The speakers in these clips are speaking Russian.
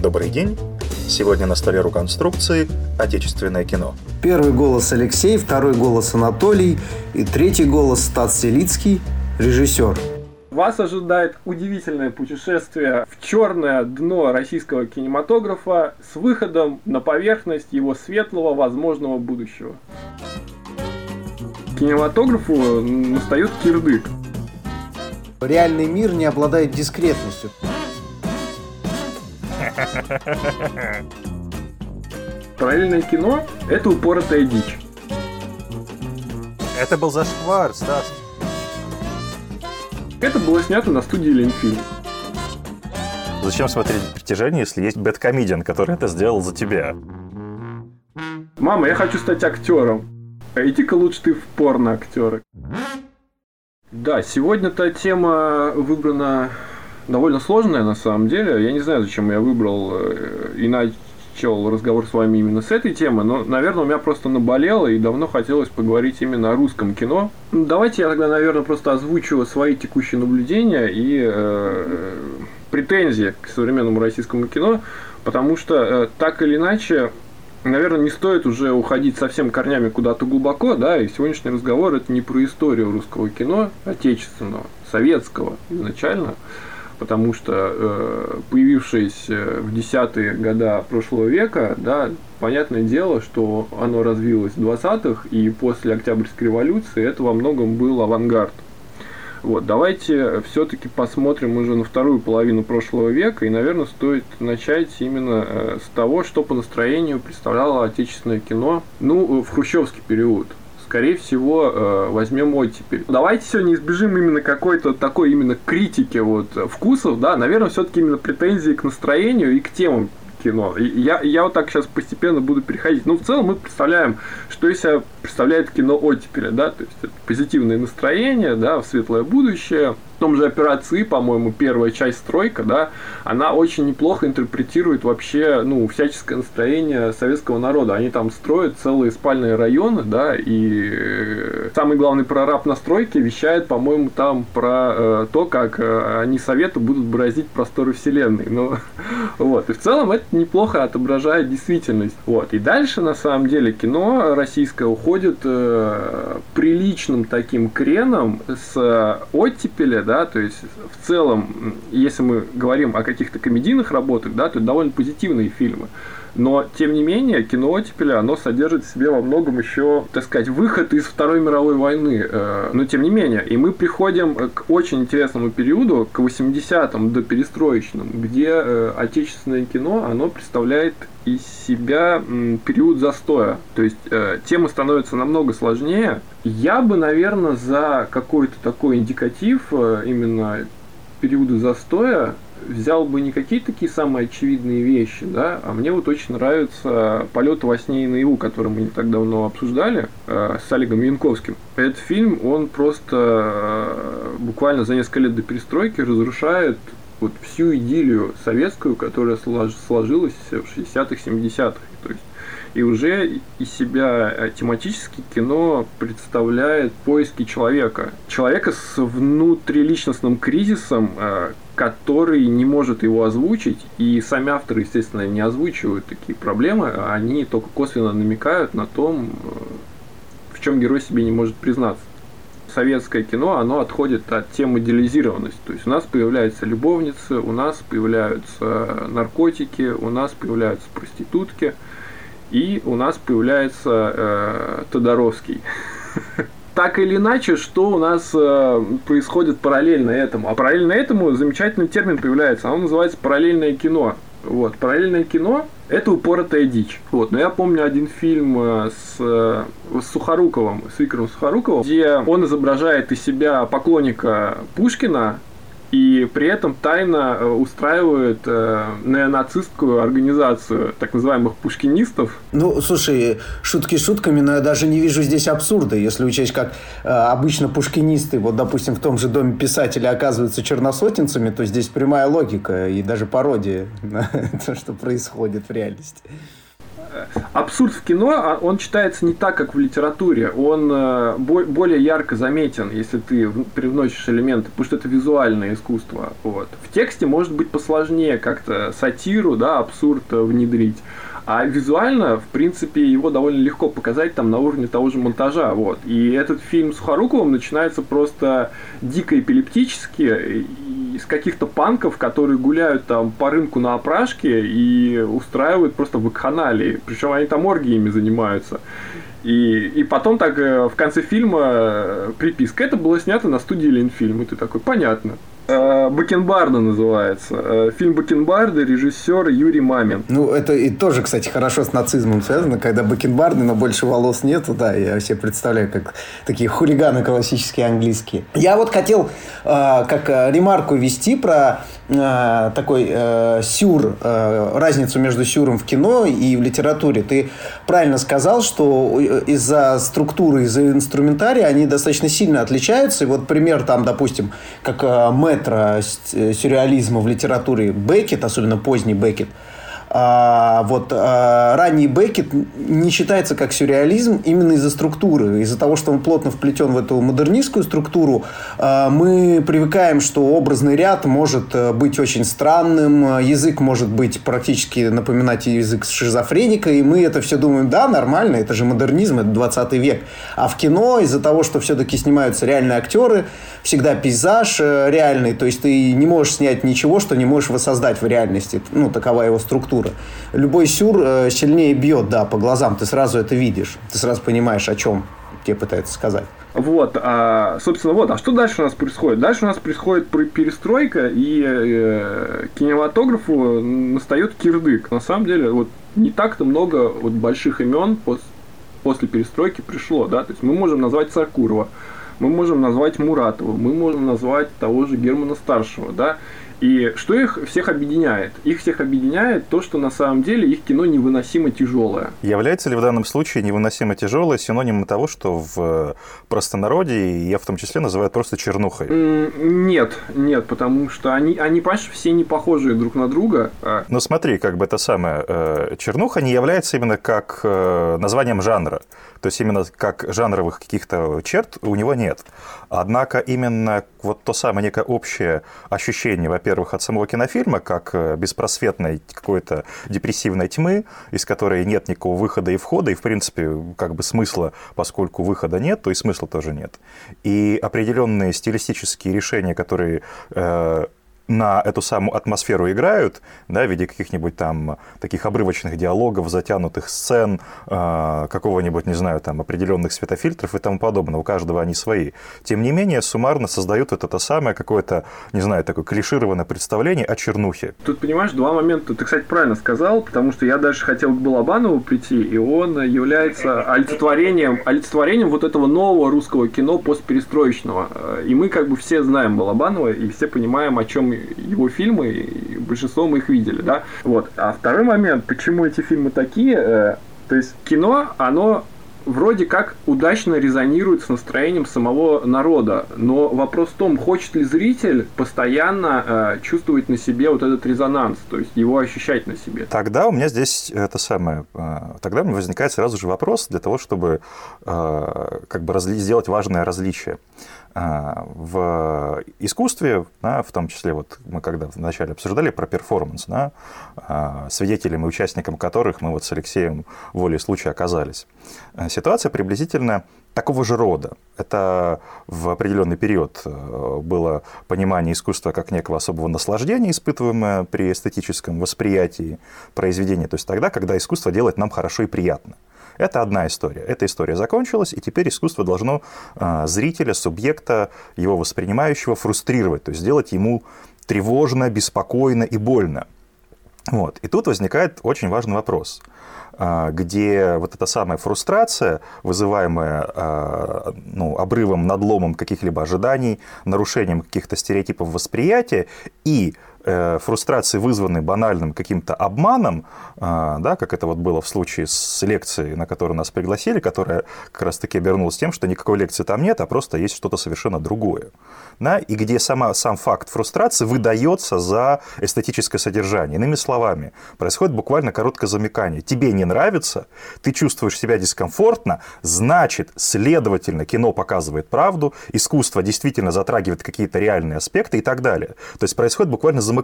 Добрый день. Сегодня на столе руконструкции отечественное кино. Первый голос Алексей, второй голос Анатолий и третий голос Стас Селицкий, режиссер. Вас ожидает удивительное путешествие в черное дно российского кинематографа с выходом на поверхность его светлого возможного будущего. Кинематографу настает кирдык. Реальный мир не обладает дискретностью. Параллельное кино – это упоротая дичь. Это был зашквар, Стас. Это было снято на студии Ленфильм. Зачем смотреть притяжение, если есть бэткомедиан, который это сделал за тебя? Мама, я хочу стать актером. А иди-ка лучше ты в порно-актеры. Да, сегодня-то тема выбрана довольно сложная на самом деле. Я не знаю, зачем я выбрал э, и начал разговор с вами именно с этой темы, но, наверное, у меня просто наболело и давно хотелось поговорить именно о русском кино. Давайте я тогда, наверное, просто озвучу свои текущие наблюдения и э, претензии к современному российскому кино, потому что э, так или иначе наверное, не стоит уже уходить совсем корнями куда-то глубоко, да, и сегодняшний разговор это не про историю русского кино, отечественного, советского изначально, потому что э, появившись э, в десятые года прошлого века, да, понятное дело, что оно развилось в 20-х, и после Октябрьской революции это во многом был авангард. Вот, давайте все-таки посмотрим уже на вторую половину прошлого века, и, наверное, стоит начать именно э, с того, что по настроению представляло отечественное кино, ну, в хрущевский период скорее всего, э, возьмем оттепель. Давайте сегодня избежим именно какой-то такой именно критики вот вкусов, да, наверное, все-таки именно претензии к настроению и к темам кино. И я, я вот так сейчас постепенно буду переходить. Ну, в целом мы представляем, что из себя представляет кино оттепеля, да, то есть это позитивное настроение, да, в светлое будущее, том же операции, по-моему, первая часть стройка, да, она очень неплохо интерпретирует вообще, ну, всяческое настроение советского народа. Они там строят целые спальные районы, да, и э, самый главный прораб на стройке вещает, по-моему, там про э, то, как э, они советы будут бороздить просторы вселенной. Ну, вот. И в целом это неплохо отображает действительность. Вот. И дальше, на самом деле, кино российское уходит э, приличным таким креном с оттепеля, да, то есть в целом, если мы говорим о каких-то комедийных работах, да, то довольно позитивные фильмы. Но, тем не менее, кино оттепеля, оно содержит в себе во многом еще, так сказать, выход из Второй мировой войны. Э, но, тем не менее, и мы приходим к очень интересному периоду, к 80-м до перестроечным, где э, отечественное кино, оно представляет из себя период застоя. То есть э, тема становится намного сложнее. Я бы, наверное, за какой-то такой индикатив именно периода застоя взял бы не какие-то такие самые очевидные вещи, да, а мне вот очень нравится «Полет во сне и наяву», который мы не так давно обсуждали э, с Олегом Янковским. Этот фильм, он просто э, буквально за несколько лет до перестройки разрушает вот всю идиллию советскую, которая сложилась в 60-х, 70-х. То есть и уже из себя э, тематически кино представляет поиски человека. Человека с внутриличностным кризисом, э, который не может его озвучить, и сами авторы, естественно, не озвучивают такие проблемы, они только косвенно намекают на том, э, в чем герой себе не может признаться. Советское кино, оно отходит от темы идеализированности. То есть у нас появляются любовницы, у нас появляются наркотики, у нас появляются проститутки – и у нас появляется э, Тодоровский. Так или иначе, что у нас э, происходит параллельно этому? А параллельно этому замечательный термин появляется, оно называется параллельное кино. Вот, параллельное кино – это упоротая дичь. Вот, но я помню один фильм э, с, э, с Сухоруковым, с Виктором Сухоруковым, где он изображает из себя поклонника Пушкина, и при этом тайно э, устраивают э, неонацистскую организацию так называемых пушкинистов. Ну, слушай, шутки шутками, но я даже не вижу здесь абсурда, если учесть, как э, обычно пушкинисты, вот, допустим, в том же Доме писателя оказываются черносотенцами, то здесь прямая логика и даже пародия на то, что происходит в реальности. Абсурд в кино, а он читается не так, как в литературе. Он э, более ярко заметен, если ты привносишь элементы, потому что это визуальное искусство. Вот. В тексте может быть посложнее как-то сатиру, да, абсурд внедрить. А визуально, в принципе, его довольно легко показать там на уровне того же монтажа. Вот. И этот фильм с Харуковым начинается просто дико эпилептически из каких-то панков, которые гуляют там по рынку на опрашке и устраивают просто вакханалии. Причем они там оргиями занимаются. И, и потом так э, в конце фильма э, приписка. Это было снято на студии Ленфильм. И ты такой, понятно. Э, Бакенбарда называется. Э, фильм Бакенбарда, режиссер Юрий Мамин. Ну, это и тоже, кстати, хорошо с нацизмом связано, когда Бакенбарды, но больше волос нету, да, я себе представляю, как такие хулиганы классические английские. Я вот хотел э, как ремарку вести про э, такой э, сюр, э, разницу между сюром в кино и в литературе. Ты правильно сказал, что из-за структуры, из-за инструментария они достаточно сильно отличаются. И вот пример там, допустим, как э, Мэтт ретро э, в литературе Беккет, особенно поздний Беккет, а, вот а, ранний Беккет не считается как сюрреализм именно из-за структуры. Из-за того, что он плотно вплетен в эту модернистскую структуру, а, мы привыкаем, что образный ряд может э, быть очень странным, язык может быть практически напоминать язык шизофреника, и мы это все думаем, да, нормально, это же модернизм, это 20 век. А в кино из-за того, что все-таки снимаются реальные актеры, всегда пейзаж э, реальный, то есть ты не можешь снять ничего, что не можешь воссоздать в реальности. Ну, такова его структура сюра. Любой сюр э, сильнее бьет, да, по глазам. Ты сразу это видишь. Ты сразу понимаешь, о чем тебе пытаются сказать. Вот, а, собственно, вот, а что дальше у нас происходит? Дальше у нас происходит перестройка, и э, кинематографу настает кирдык. На самом деле, вот не так-то много вот больших имен пос, после перестройки пришло, да, то есть мы можем назвать Сакурова, мы можем назвать Муратова, мы можем назвать того же Германа Старшего, да, и что их всех объединяет? Их всех объединяет то, что на самом деле их кино невыносимо тяжелое. Является ли в данном случае невыносимо тяжелое синонимом того, что в простонародье, я в том числе, называют просто чернухой? Нет, нет, потому что они, они понимаешь, все не похожие друг на друга. А ну смотри, как бы это самое, э, чернуха не является именно как э, названием жанра. То есть именно как жанровых каких-то черт у него нет. Однако именно вот то самое некое общее ощущение, во-первых, от самого кинофильма, как э, беспросветной какой-то депрессивной тьмы, из которой нет никакого выхода и входа, и, в принципе, как бы смысла, поскольку выхода нет, то и смысла тоже нет. И определенные стилистические решения, которые э, на эту самую атмосферу играют, да, в виде каких-нибудь там таких обрывочных диалогов, затянутых сцен, э, какого-нибудь, не знаю, там определенных светофильтров и тому подобное. У каждого они свои. Тем не менее, суммарно создают вот это самое какое-то, не знаю, такое клишированное представление о чернухе. Тут, понимаешь, два момента. Ты, кстати, правильно сказал, потому что я дальше хотел к Балабанову прийти, и он является олицетворением, олицетворением вот этого нового русского кино постперестроечного. И мы как бы все знаем Балабанова, и все понимаем, о чем его фильмы, и большинство мы их видели, да. Вот. А второй момент, почему эти фильмы такие, э, то есть кино, оно вроде как удачно резонирует с настроением самого народа, но вопрос в том, хочет ли зритель постоянно э, чувствовать на себе вот этот резонанс, то есть его ощущать на себе. Тогда у меня здесь это самое, э, тогда возникает сразу же вопрос для того, чтобы э, как бы разли, сделать важное различие. А, в искусстве, да, в том числе вот мы когда вначале обсуждали про перформанс, да, а, свидетелем и участником которых мы вот с Алексеем волей случая оказались, а, ситуация приблизительно такого же рода. Это в определенный период э, было понимание искусства как некого особого наслаждения, испытываемое при эстетическом восприятии произведения, то есть тогда, когда искусство делает нам хорошо и приятно. Это одна история. Эта история закончилась, и теперь искусство должно э, зрителя, субъекта, его воспринимающего фрустрировать, то есть сделать ему тревожно, беспокойно и больно. Вот. И тут возникает очень важный вопрос а, где вот эта самая фрустрация, вызываемая а, ну, обрывом, надломом каких-либо ожиданий, нарушением каких-то стереотипов восприятия и фрустрации, вызванные банальным каким-то обманом, э, да, как это вот было в случае с лекцией, на которую нас пригласили, которая как раз-таки обернулась тем, что никакой лекции там нет, а просто есть что-то совершенно другое. Да, и где сама, сам факт фрустрации выдается за эстетическое содержание. Иными словами, происходит буквально короткое замыкание. Тебе не нравится, ты чувствуешь себя дискомфортно, значит, следовательно, кино показывает правду, искусство действительно затрагивает какие-то реальные аспекты и так далее. То есть происходит буквально замыкание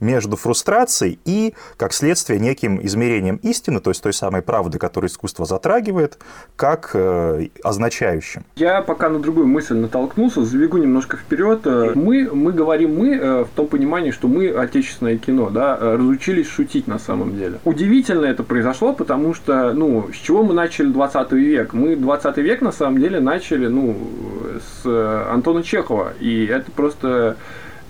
между фрустрацией и, как следствие, неким измерением истины, то есть той самой правды, которую искусство затрагивает, как э, означающим. Я пока на другую мысль натолкнулся, забегу немножко вперед. Э, мы, мы говорим мы э, в том понимании, что мы отечественное кино, да, разучились шутить на самом деле. Удивительно это произошло, потому что, ну, с чего мы начали 20 век? Мы 20 век на самом деле начали, ну, с Антона Чехова, и это просто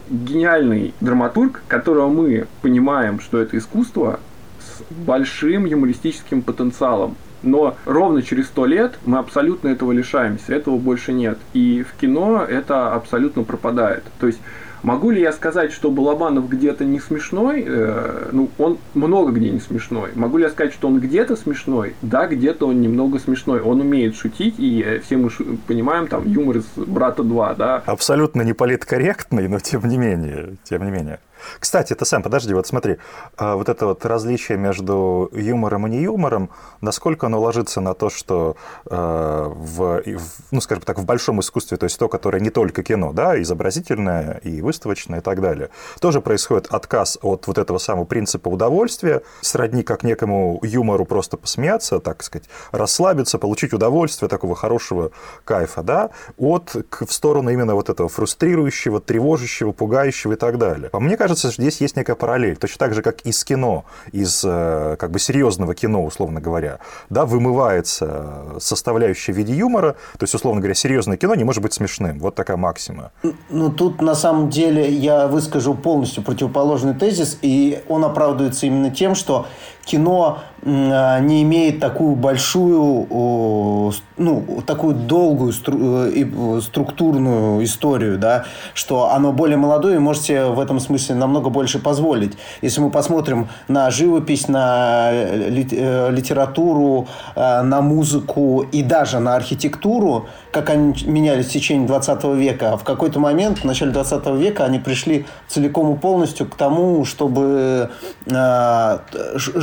гениальный драматург, которого мы понимаем, что это искусство с большим юмористическим потенциалом. Но ровно через сто лет мы абсолютно этого лишаемся, этого больше нет. И в кино это абсолютно пропадает. То есть Могу ли я сказать, что Балабанов где-то не смешной? Э, ну, он много где не смешной. Могу ли я сказать, что он где-то смешной? Да, где-то он немного смешной. Он умеет шутить, и э, все мы понимаем, там, юмор из «Брата 2», да. Абсолютно не политкорректный, но тем не менее, тем не менее. Кстати, это сам, подожди, вот смотри, а, вот это вот различие между юмором и не юмором, насколько оно ложится на то, что а, в, ну, скажем так, в большом искусстве, то есть то, которое не только кино, да, изобразительное и выставочное и так далее, тоже происходит отказ от вот этого самого принципа удовольствия, сродни как некому юмору просто посмеяться, так сказать, расслабиться, получить удовольствие такого хорошего кайфа, да, от в сторону именно вот этого фрустрирующего, тревожащего, пугающего и так далее. По мне кажется, кажется, что здесь есть некая параллель. Точно так же, как из кино, из э, как бы серьезного кино, условно говоря, да, вымывается составляющая в виде юмора. То есть, условно говоря, серьезное кино не может быть смешным. Вот такая максима. Ну, тут на самом деле я выскажу полностью противоположный тезис, и он оправдывается именно тем, что кино а, не имеет такую большую, ну, такую долгую э, структурную историю, да, что оно более молодое и можете в этом смысле намного больше позволить. Если мы посмотрим на живопись, на э, литературу, э, на музыку и даже на архитектуру, как они менялись в течение 20 века, в какой-то момент, в начале 20 века, они пришли целиком и полностью к тому, чтобы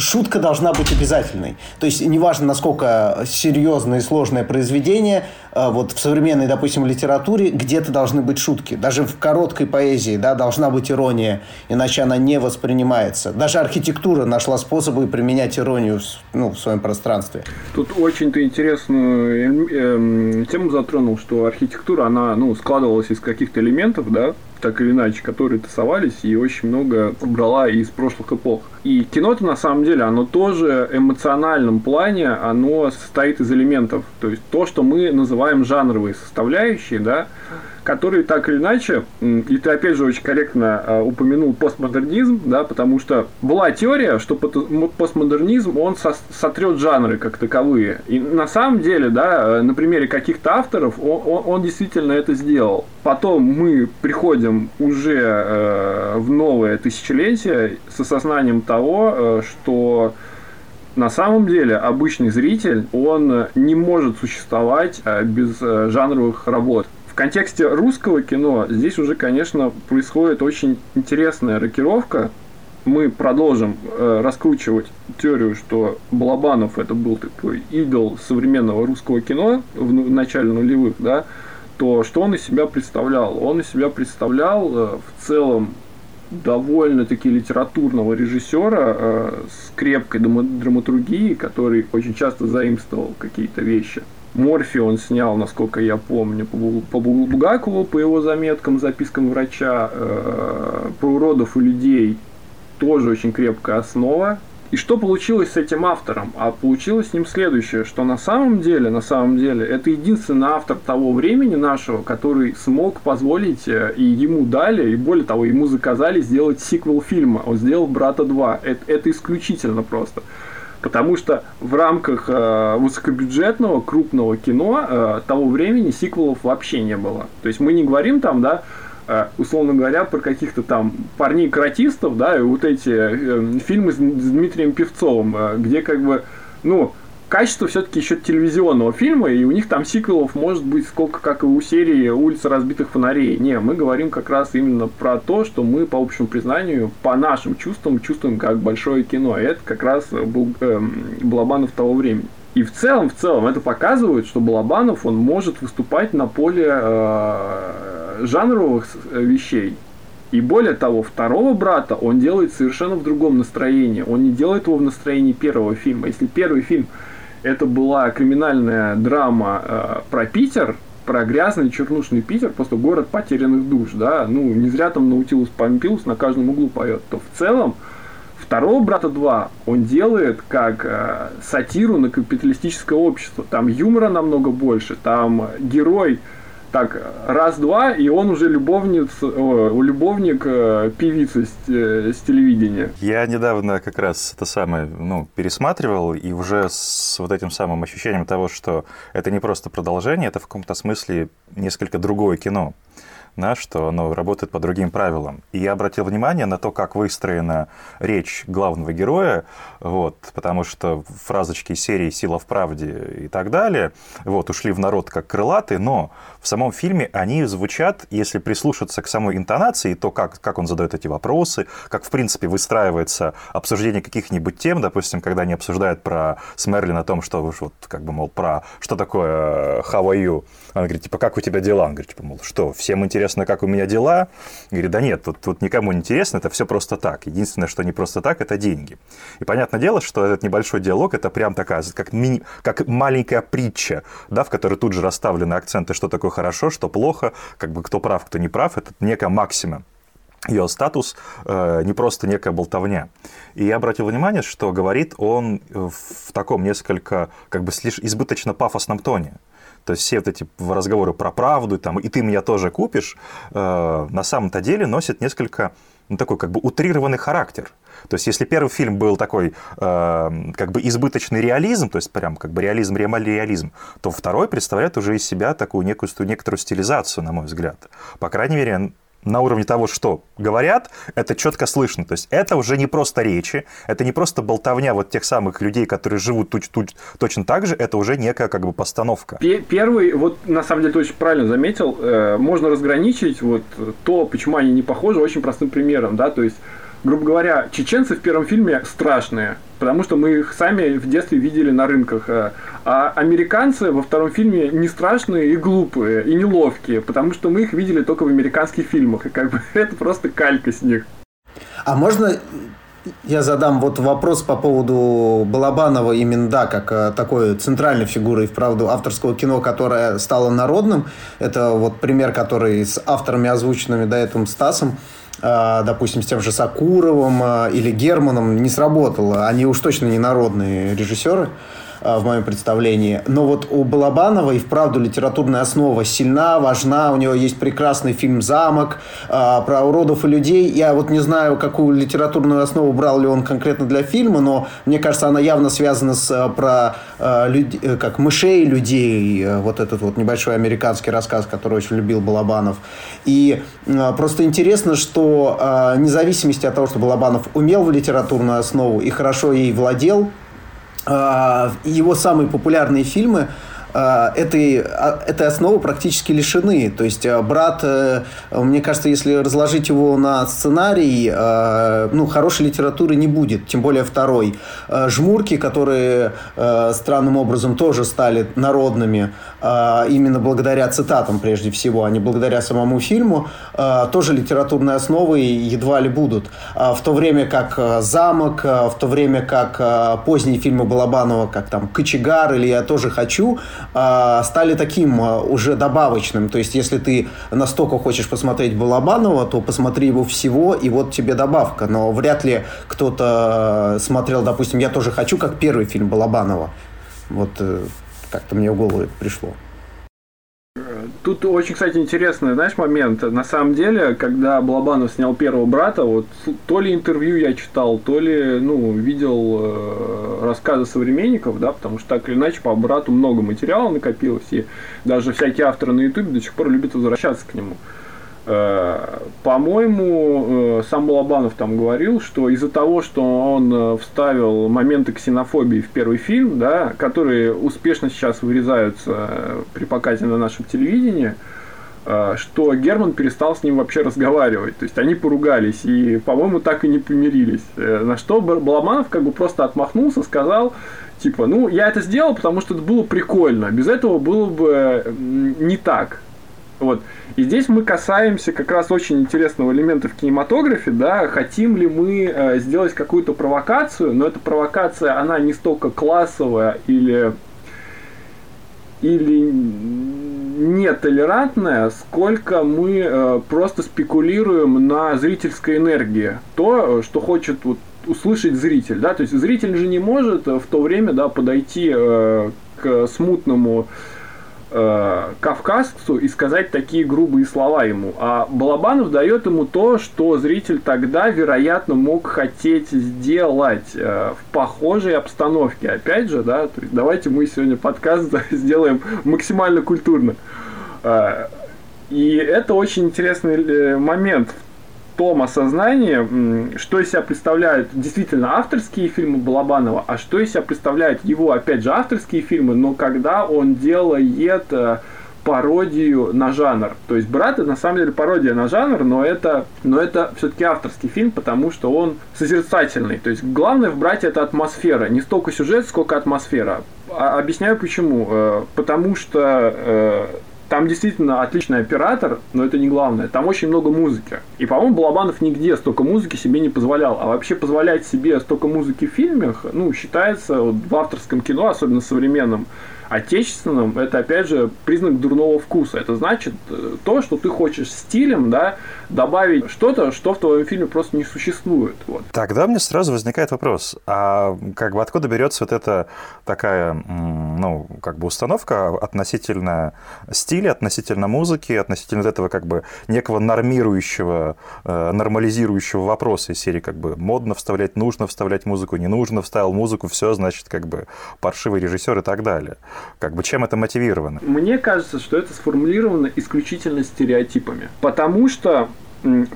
шутка должна быть обязательной. То есть, неважно, насколько серьезное и сложное произведение, э, вот в современной, допустим, литературе где-то должны быть шутки. Даже в короткой поэзии да, должна быть ирония, иначе она не воспринимается. Даже архитектура нашла способы применять иронию ну, в своем пространстве. Тут очень ты интересную э, э, тему затронул, что архитектура, она ну, складывалась из каких-то элементов, да, так или иначе, которые тусовались и очень много брала из прошлых эпох. И кино-то на самом деле, оно тоже в эмоциональном плане, оно состоит из элементов. То есть то, что мы называем жанровые составляющие, да, которые так или иначе, и ты опять же очень корректно а, упомянул постмодернизм, да, потому что была теория, что постмодернизм, он сотрет жанры как таковые. И на самом деле, да, на примере каких-то авторов он, он, он действительно это сделал. Потом мы приходим уже э, в новое тысячелетие с осознанием того, э, что на самом деле обычный зритель, он не может существовать э, без э, жанровых работ контексте русского кино здесь уже, конечно, происходит очень интересная рокировка. Мы продолжим э, раскручивать теорию, что Балабанов это был такой идол современного русского кино в, ну, в начале нулевых, да, то что он из себя представлял? Он из себя представлял э, в целом довольно-таки литературного режиссера э, с крепкой драматургией, который очень часто заимствовал какие-то вещи. Морфи он снял, насколько я помню, по Булгакову, по его заметкам, запискам врача, э, про уродов и людей тоже очень крепкая основа. И что получилось с этим автором? А получилось с ним следующее, что на самом деле, на самом деле, это единственный автор того времени нашего, который смог позволить, э, и ему дали, и более того, ему заказали сделать сиквел фильма. Он сделал «Брата 2». Это, это исключительно просто. Потому что в рамках э, высокобюджетного крупного кино э, того времени сиквелов вообще не было. То есть мы не говорим там, да, условно говоря, про каких-то там парней-каратистов, да, и вот эти э, фильмы с Дмитрием Певцовым, э, где как бы, ну, качество все-таки еще телевизионного фильма, и у них там сиквелов может быть сколько, как и у серии «Улица разбитых фонарей». Не, мы говорим как раз именно про то, что мы, по общему признанию, по нашим чувствам, чувствуем как большое кино. И это как раз был э, Балабанов того времени. И в целом, в целом, это показывает, что Балабанов, он может выступать на поле э, жанровых вещей. И более того, второго брата он делает совершенно в другом настроении. Он не делает его в настроении первого фильма. Если первый фильм это была криминальная драма э, про Питер, про грязный чернушный Питер, просто город потерянных душ, да, ну, не зря там Наутилус Помпилус на каждом углу поет, то в целом второго брата 2 он делает как э, сатиру на капиталистическое общество. Там юмора намного больше, там герой так, раз-два, и он уже любовниц, о, любовник э, певицы с, э, с телевидения. Я недавно как раз это самое, ну, пересматривал, и уже с вот этим самым ощущением того, что это не просто продолжение, это в каком-то смысле несколько другое кино да, что оно работает по другим правилам. И я обратил внимание на то, как выстроена речь главного героя, вот, потому что фразочки серии «Сила в правде» и так далее вот, ушли в народ как крылатые, но в самом фильме они звучат, если прислушаться к самой интонации, то, как, как он задает эти вопросы, как, в принципе, выстраивается обсуждение каких-нибудь тем, допустим, когда они обсуждают про Смерлин о том, что, вот, как бы, мол, про что такое how are you? Он говорит, типа, как у тебя дела? Он говорит, типа, мол, что, всем интересно, как у меня дела? Говорит, да нет, тут, тут никому не интересно, это все просто так. Единственное, что не просто так, это деньги. И понятное дело, что этот небольшой диалог, это прям такая, как, мини, как маленькая притча, да, в которой тут же расставлены акценты, что такое хорошо, что плохо, как бы кто прав, кто не прав, это некая максима ее статус э, не просто некая болтовня. И я обратил внимание, что говорит он в таком несколько как бы избыточно пафосном тоне. То есть все вот эти разговоры про правду, там, и ты меня тоже купишь, э, на самом-то деле носят несколько ну, такой как бы утрированный характер. То есть, если первый фильм был такой э, как бы избыточный реализм, то есть прям как бы реализм, реализм, то второй представляет уже из себя такую некую, некоторую стилизацию, на мой взгляд. По крайней мере, на уровне того, что говорят, это четко слышно. То есть это уже не просто речи, это не просто болтовня вот тех самых людей, которые живут тут, тут, точно так же, это уже некая как бы постановка. Первый, вот на самом деле ты очень правильно заметил, э, можно разграничить вот то, почему они не похожи, очень простым примером, да, то есть грубо говоря, чеченцы в первом фильме страшные, потому что мы их сами в детстве видели на рынках. Э, а американцы во втором фильме не страшные и глупые, и неловкие, потому что мы их видели только в американских фильмах, и как бы это просто калька с них. А можно я задам вот вопрос по поводу Балабанова именно, да, как э, такой центральной фигуры и вправду авторского кино, которое стало народным. Это вот пример, который с авторами, озвученными до этого Стасом, допустим, с тем же Сакуровым а, или Германом не сработало. Они уж точно не народные режиссеры. А, в моем представлении. Но вот у Балабанова и вправду литературная основа сильна, важна. У него есть прекрасный фильм «Замок» а, про уродов и людей. Я вот не знаю, какую литературную основу брал ли он конкретно для фильма, но мне кажется, она явно связана с а, про люди, э, как мышей людей. Вот этот вот небольшой американский рассказ, который очень любил Балабанов. И просто интересно, что независимости от того, что Балабанов умел в литературную основу и хорошо ей владел, его самые популярные фильмы а, этой, а, этой основы практически лишены. То есть брат, э, мне кажется, если разложить его на сценарий, ну, хорошей литературы не будет, тем более второй. Жмурки, которые странным образом тоже стали народными, именно благодаря цитатам прежде всего, а не благодаря самому фильму, тоже литературной основой едва ли будут. В то время как «Замок», в то время как поздние фильмы Балабанова, как там «Кочегар» или «Я тоже хочу», стали таким а, уже добавочным. То есть, если ты настолько хочешь посмотреть Балабанова, то посмотри его всего, и вот тебе добавка. Но вряд ли кто-то а, смотрел, допустим, «Я тоже хочу», как первый фильм Балабанова. Вот э, как-то мне в голову это пришло. Тут очень, кстати, интересный, знаешь, момент. На самом деле, когда Балабанов снял первого брата, вот то ли интервью я читал, то ли, ну, видел э, рассказы современников, да, потому что так или иначе по брату много материала накопилось, и даже всякие авторы на ютубе до сих пор любят возвращаться к нему. По-моему, э, сам Балабанов там говорил, что из-за того, что он э, вставил моменты ксенофобии в первый фильм, да, которые успешно сейчас вырезаются при показе на нашем телевидении, что Герман перестал с ним вообще разговаривать. То есть они поругались и, по-моему, так и не помирились. На что Балабанов как бы просто отмахнулся, сказал, типа, ну, я это сделал, потому что это было прикольно. Без этого было бы не так. Вот. И здесь мы касаемся как раз очень интересного элемента в кинематографе, да, хотим ли мы э, сделать какую-то провокацию, но эта провокация, она не столько классовая или или нетолерантная, сколько мы э, просто спекулируем на зрительской энергии. То, что хочет вот, услышать зритель. Да? То есть зритель же не может в то время да, подойти э, к смутному э, кавказцу и сказать такие грубые слова ему. А Балабанов дает ему то, что зритель тогда, вероятно, мог хотеть сделать э, в похожей обстановке. Опять же, да, давайте мы сегодня подкаст сделаем максимально культурно. Э, и это очень интересный э, момент в том осознании, что из себя представляют действительно авторские фильмы Балабанова, а что из себя представляют его, опять же, авторские фильмы, но когда он делает э, пародию на жанр. То есть «Брат» — на самом деле пародия на жанр, но это, но это все-таки авторский фильм, потому что он созерцательный. То есть главное в «Брате» — это атмосфера. Не столько сюжет, сколько атмосфера. А, объясняю почему. Э, потому что э, там действительно отличный оператор, но это не главное. Там очень много музыки. И, по-моему, Балабанов нигде столько музыки себе не позволял. А вообще позволять себе столько музыки в фильмах, ну, считается вот, в авторском кино, особенно современном, отечественном, это опять же признак дурного вкуса. Это значит э, то, что ты хочешь стилем, да, добавить что-то, что в твоем фильме просто не существует. Вот. Тогда мне сразу возникает вопрос, а как бы откуда берется вот эта такая, ну, как бы установка относительно стиля, относительно музыки, относительно вот этого как бы некого нормирующего, э, нормализирующего вопроса из серии как бы модно вставлять, нужно вставлять музыку, не нужно, вставил музыку, все, значит, как бы паршивый режиссер и так далее. Как бы чем это мотивировано? Мне кажется, что это сформулировано исключительно стереотипами. Потому что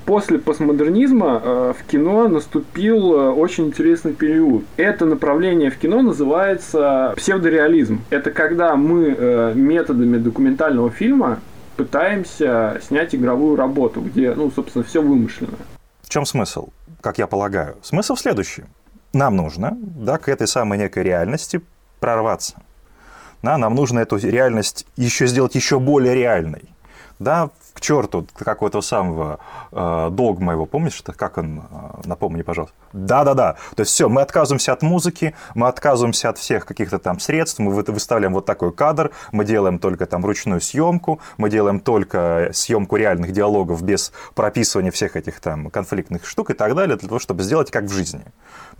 после постмодернизма э, в кино наступил э, очень интересный период. Это направление в кино называется псевдореализм. Это когда мы э, методами документального фильма пытаемся снять игровую работу, где, ну, собственно, все вымышленно. В чем смысл, как я полагаю? Смысл в следующем. Нам нужно да, к этой самой некой реальности прорваться. Да, нам нужно эту реальность еще сделать еще более реальной. Да, к черту какого-то самого э, догма его, помнишь, как он, э, напомни, пожалуйста. Да-да-да, то есть все, мы отказываемся от музыки, мы отказываемся от всех каких-то там средств, мы выставляем вот такой кадр, мы делаем только там ручную съемку, мы делаем только съемку реальных диалогов без прописывания всех этих там конфликтных штук и так далее, для того, чтобы сделать как в жизни.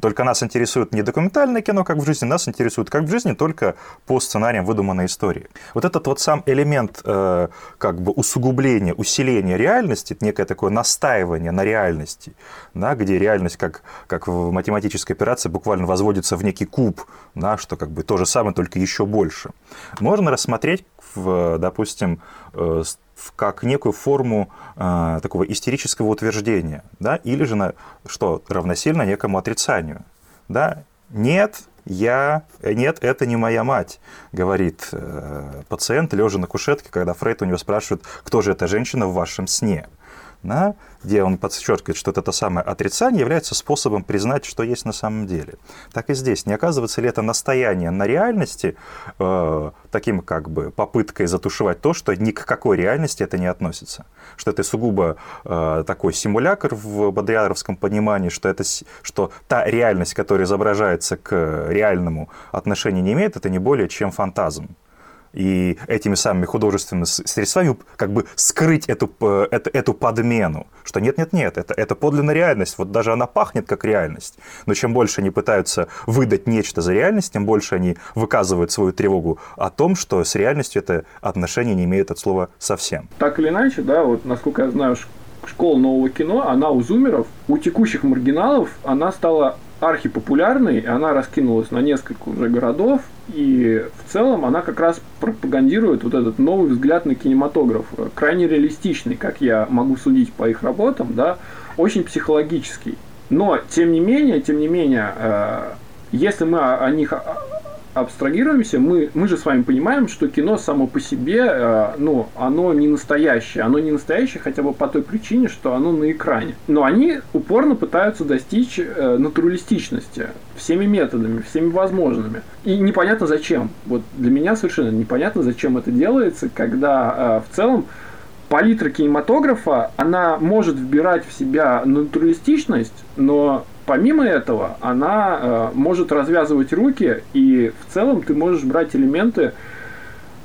Только нас интересует не документальное кино, как в жизни, нас интересует как в жизни, только по сценариям выдуманной истории. Вот этот вот сам элемент э, как бы усугубления, усиления реальности, некое такое настаивание на реальности, да, где реальность, как, как в математической операции, буквально возводится в некий куб, да, что как бы то же самое, только еще больше. Можно рассмотреть, в, допустим, э, как некую форму э, такого истерического утверждения, да, или же на, что равносильно некому отрицанию. Да? Нет, я, нет, это не моя мать, говорит э, пациент, лежа на кушетке, когда Фрейд у него спрашивает, кто же эта женщина в вашем сне да, где он подчеркивает, что это самое отрицание является способом признать, что есть на самом деле. Так и здесь. Не оказывается ли это настояние на реальности э, таким как бы попыткой затушевать то, что ни к какой реальности это не относится? Что это сугубо э, такой симулятор в бодриаровском понимании, что, это, что та реальность, которая изображается к реальному отношению не имеет, это не более чем фантазм и этими самыми художественными средствами как бы скрыть эту, эту, эту подмену, что нет-нет-нет, это, это подлинная реальность, вот даже она пахнет как реальность. Но чем больше они пытаются выдать нечто за реальность, тем больше они выказывают свою тревогу о том, что с реальностью это отношение не имеет от слова совсем. Так или иначе, да, вот насколько я знаю, школа нового кино, она у зумеров, у текущих маргиналов, она стала архипопулярной, она раскинулась на несколько уже городов, и в целом она как раз пропагандирует вот этот новый взгляд на кинематограф, крайне реалистичный, как я могу судить по их работам, да, очень психологический. Но, тем не менее, тем не менее, э, если мы о них абстрагируемся, мы, мы же с вами понимаем, что кино само по себе, э, ну, оно не настоящее. Оно не настоящее хотя бы по той причине, что оно на экране. Но они упорно пытаются достичь э, натуралистичности всеми методами, всеми возможными. И непонятно зачем. Вот для меня совершенно непонятно, зачем это делается, когда э, в целом палитра кинематографа, она может вбирать в себя натуралистичность, но Помимо этого, она э, может развязывать руки, и в целом ты можешь брать элементы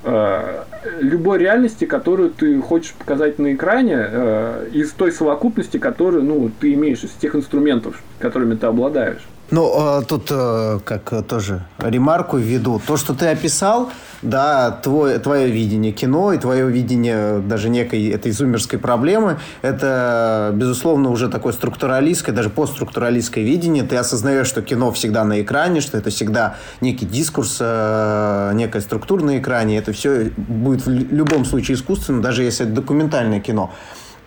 э, любой реальности, которую ты хочешь показать на экране, э, из той совокупности, которую ну, ты имеешь, из тех инструментов, которыми ты обладаешь. Ну, э, тут э, как э, тоже ремарку введу. То, что ты описал, да, твой, твое видение кино и твое видение даже некой этой зумерской проблемы, это, безусловно, уже такое структуралистское, даже постструктуралистское видение. Ты осознаешь, что кино всегда на экране, что это всегда некий дискурс, некая структура на экране. Это все будет в любом случае искусственно, даже если это документальное кино.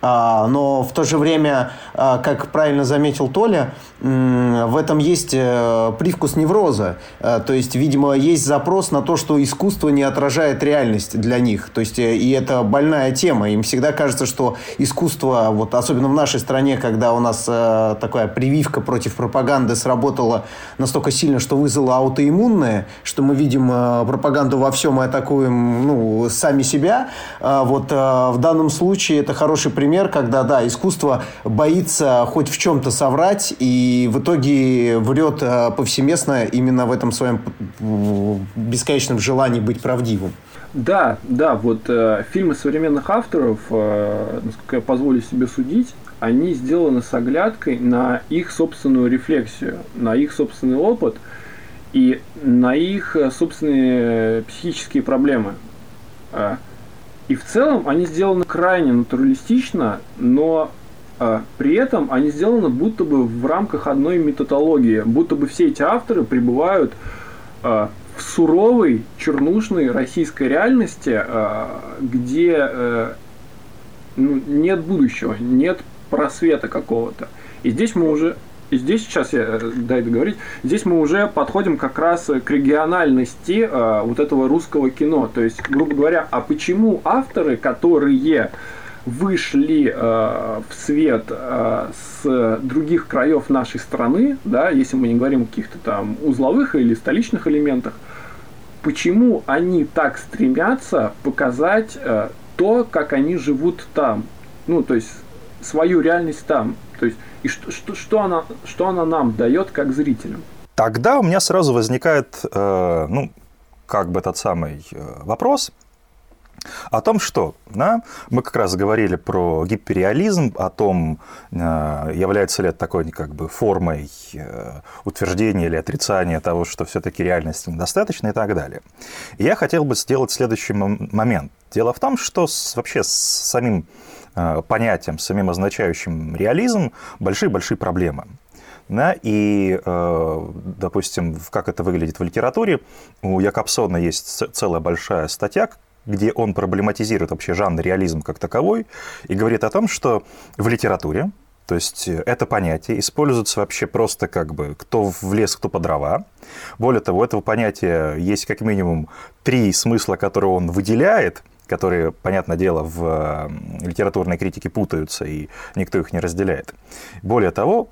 А, но в то же время, а, как правильно заметил Толя, в этом есть э, привкус невроза. А, то есть, видимо, есть запрос на то, что искусство не отражает реальность для них. То есть, э, и это больная тема. Им всегда кажется, что искусство, вот особенно в нашей стране, когда у нас э, такая прививка против пропаганды сработала настолько сильно, что вызвала аутоиммунное, что мы видим пропаганду во всем и атакуем ну, сами себя. Вот в данном случае это хороший пример пример, когда, да, искусство боится хоть в чем-то соврать и в итоге врет э, повсеместно именно в этом своем бесконечном желании быть правдивым. Да, да, вот э, фильмы современных авторов, э, насколько я позволю себе судить, они сделаны с оглядкой на их собственную рефлексию, на их собственный опыт и на их э, собственные психические проблемы. Э, и в целом они сделаны крайне натуралистично, но э, при этом они сделаны будто бы в рамках одной методологии, будто бы все эти авторы пребывают э, в суровой, чернушной российской реальности, э, где э, ну, нет будущего, нет просвета какого-то. И здесь мы уже и здесь, сейчас я э, дай договорить, здесь мы уже подходим как раз к региональности э, вот этого русского кино. То есть, грубо говоря, а почему авторы, которые вышли э, в свет э, с других краев нашей страны, да, если мы не говорим о каких-то там узловых или столичных элементах, почему они так стремятся показать э, то, как они живут там, ну, то есть свою реальность там, то есть и что, что, что, она, что она нам дает как зрителям? Тогда у меня сразу возникает, э, ну, как бы тот самый э, вопрос о том, что да, мы как раз говорили про гиперреализм, о том, э, является ли это такой как бы формой э, утверждения или отрицания того, что все-таки реальности недостаточно и так далее. И я хотел бы сделать следующий момент. Дело в том, что с, вообще с самим Э, понятием, самим означающим реализм, большие-большие проблемы. Да, и, э, допустим, как это выглядит в литературе, у Якобсона есть целая большая статья, где он проблематизирует вообще жанр реализм как таковой и говорит о том, что в литературе, то есть это понятие используется вообще просто как бы кто в лес, кто по дрова. Более того, у этого понятия есть как минимум три смысла, которые он выделяет – которые, понятное дело, в литературной критике путаются, и никто их не разделяет. Более того,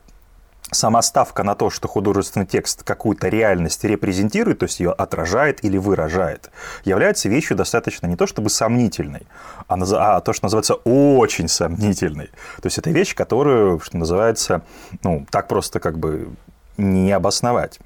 сама ставка на то, что художественный текст какую-то реальность репрезентирует, то есть ее отражает или выражает, является вещью достаточно не то чтобы сомнительной, а, а то, что называется очень сомнительной. То есть это вещь, которую, что называется, ну, так просто как бы не обосновать.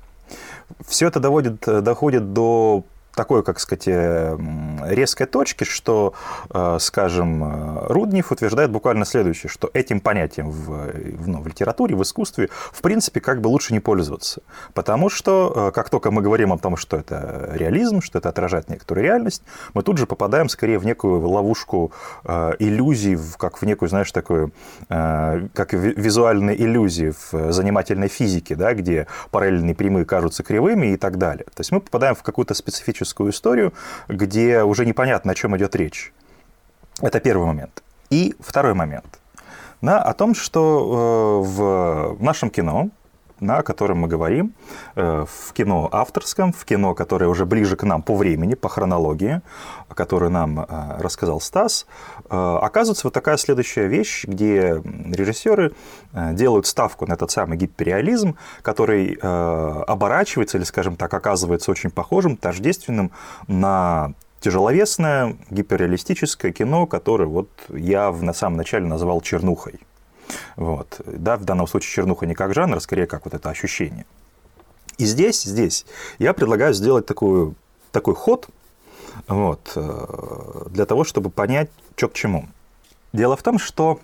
Все это доводит, доходит до такой, как сказать, э, резкой точки, что, э, скажем, Руднев утверждает буквально следующее, что этим понятием в, ну, в литературе, в искусстве, в принципе, как бы лучше не пользоваться. Потому что, как только мы говорим о том, что это реализм, что это отражает некоторую реальность, мы тут же попадаем скорее в некую ловушку иллюзий, как в некую, знаешь, такую, как визуальные иллюзии в занимательной физике, да, где параллельные прямые кажутся кривыми и так далее. То есть мы попадаем в какую-то специфическую историю, где уже непонятно, о чем идет речь. Это первый момент. И второй момент. Да, о том, что э, в нашем кино на, котором мы говорим, э, в кино авторском, в кино, которое уже ближе к нам по времени, по хронологии, которую нам э, рассказал Стас, оказывается вот такая следующая вещь, где режиссеры делают ставку на этот самый гиперреализм, который оборачивается или, скажем так, оказывается очень похожим, тождественным на тяжеловесное гиперреалистическое кино, которое вот я в, на самом начале назвал чернухой. Вот. Да, в данном случае чернуха не как жанр, а скорее как вот это ощущение. И здесь, здесь я предлагаю сделать такую, такой ход вот, э, для того, чтобы понять, что к чему. Дело в том, что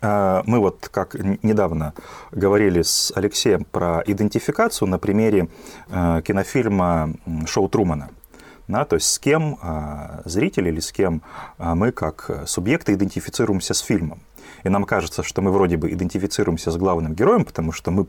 э, мы вот как недавно говорили с Алексеем про идентификацию на примере э, кинофильма «Шоу Трумана». Да, то есть с кем зритель или с кем мы как субъекты идентифицируемся с фильмом. И нам кажется, что мы вроде бы идентифицируемся с главным героем, потому что мы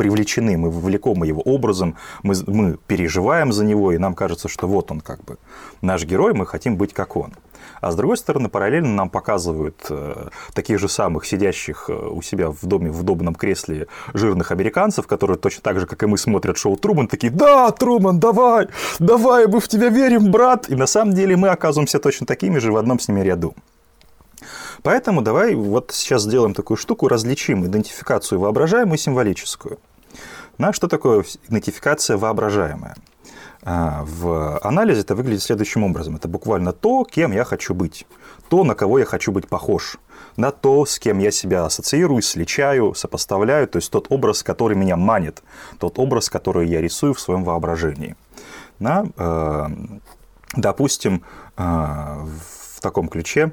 привлечены, мы вовлекомы его образом, мы, мы переживаем за него, и нам кажется, что вот он как бы наш герой, мы хотим быть как он. А с другой стороны, параллельно нам показывают э, таких же самых сидящих э, у себя в доме в удобном кресле жирных американцев, которые точно так же, как и мы, смотрят шоу Труман, такие «Да, Труман, давай, давай, мы в тебя верим, брат!» И на самом деле мы оказываемся точно такими же в одном с ними ряду. Поэтому давай вот сейчас сделаем такую штуку, различим идентификацию воображаемую и символическую. На что такое идентификация воображаемая? А, в анализе это выглядит следующим образом. Это буквально то, кем я хочу быть. То, на кого я хочу быть похож. На то, с кем я себя ассоциирую, сличаю, сопоставляю. То есть тот образ, который меня манит. Тот образ, который я рисую в своем воображении. На, э, допустим, э, в таком ключе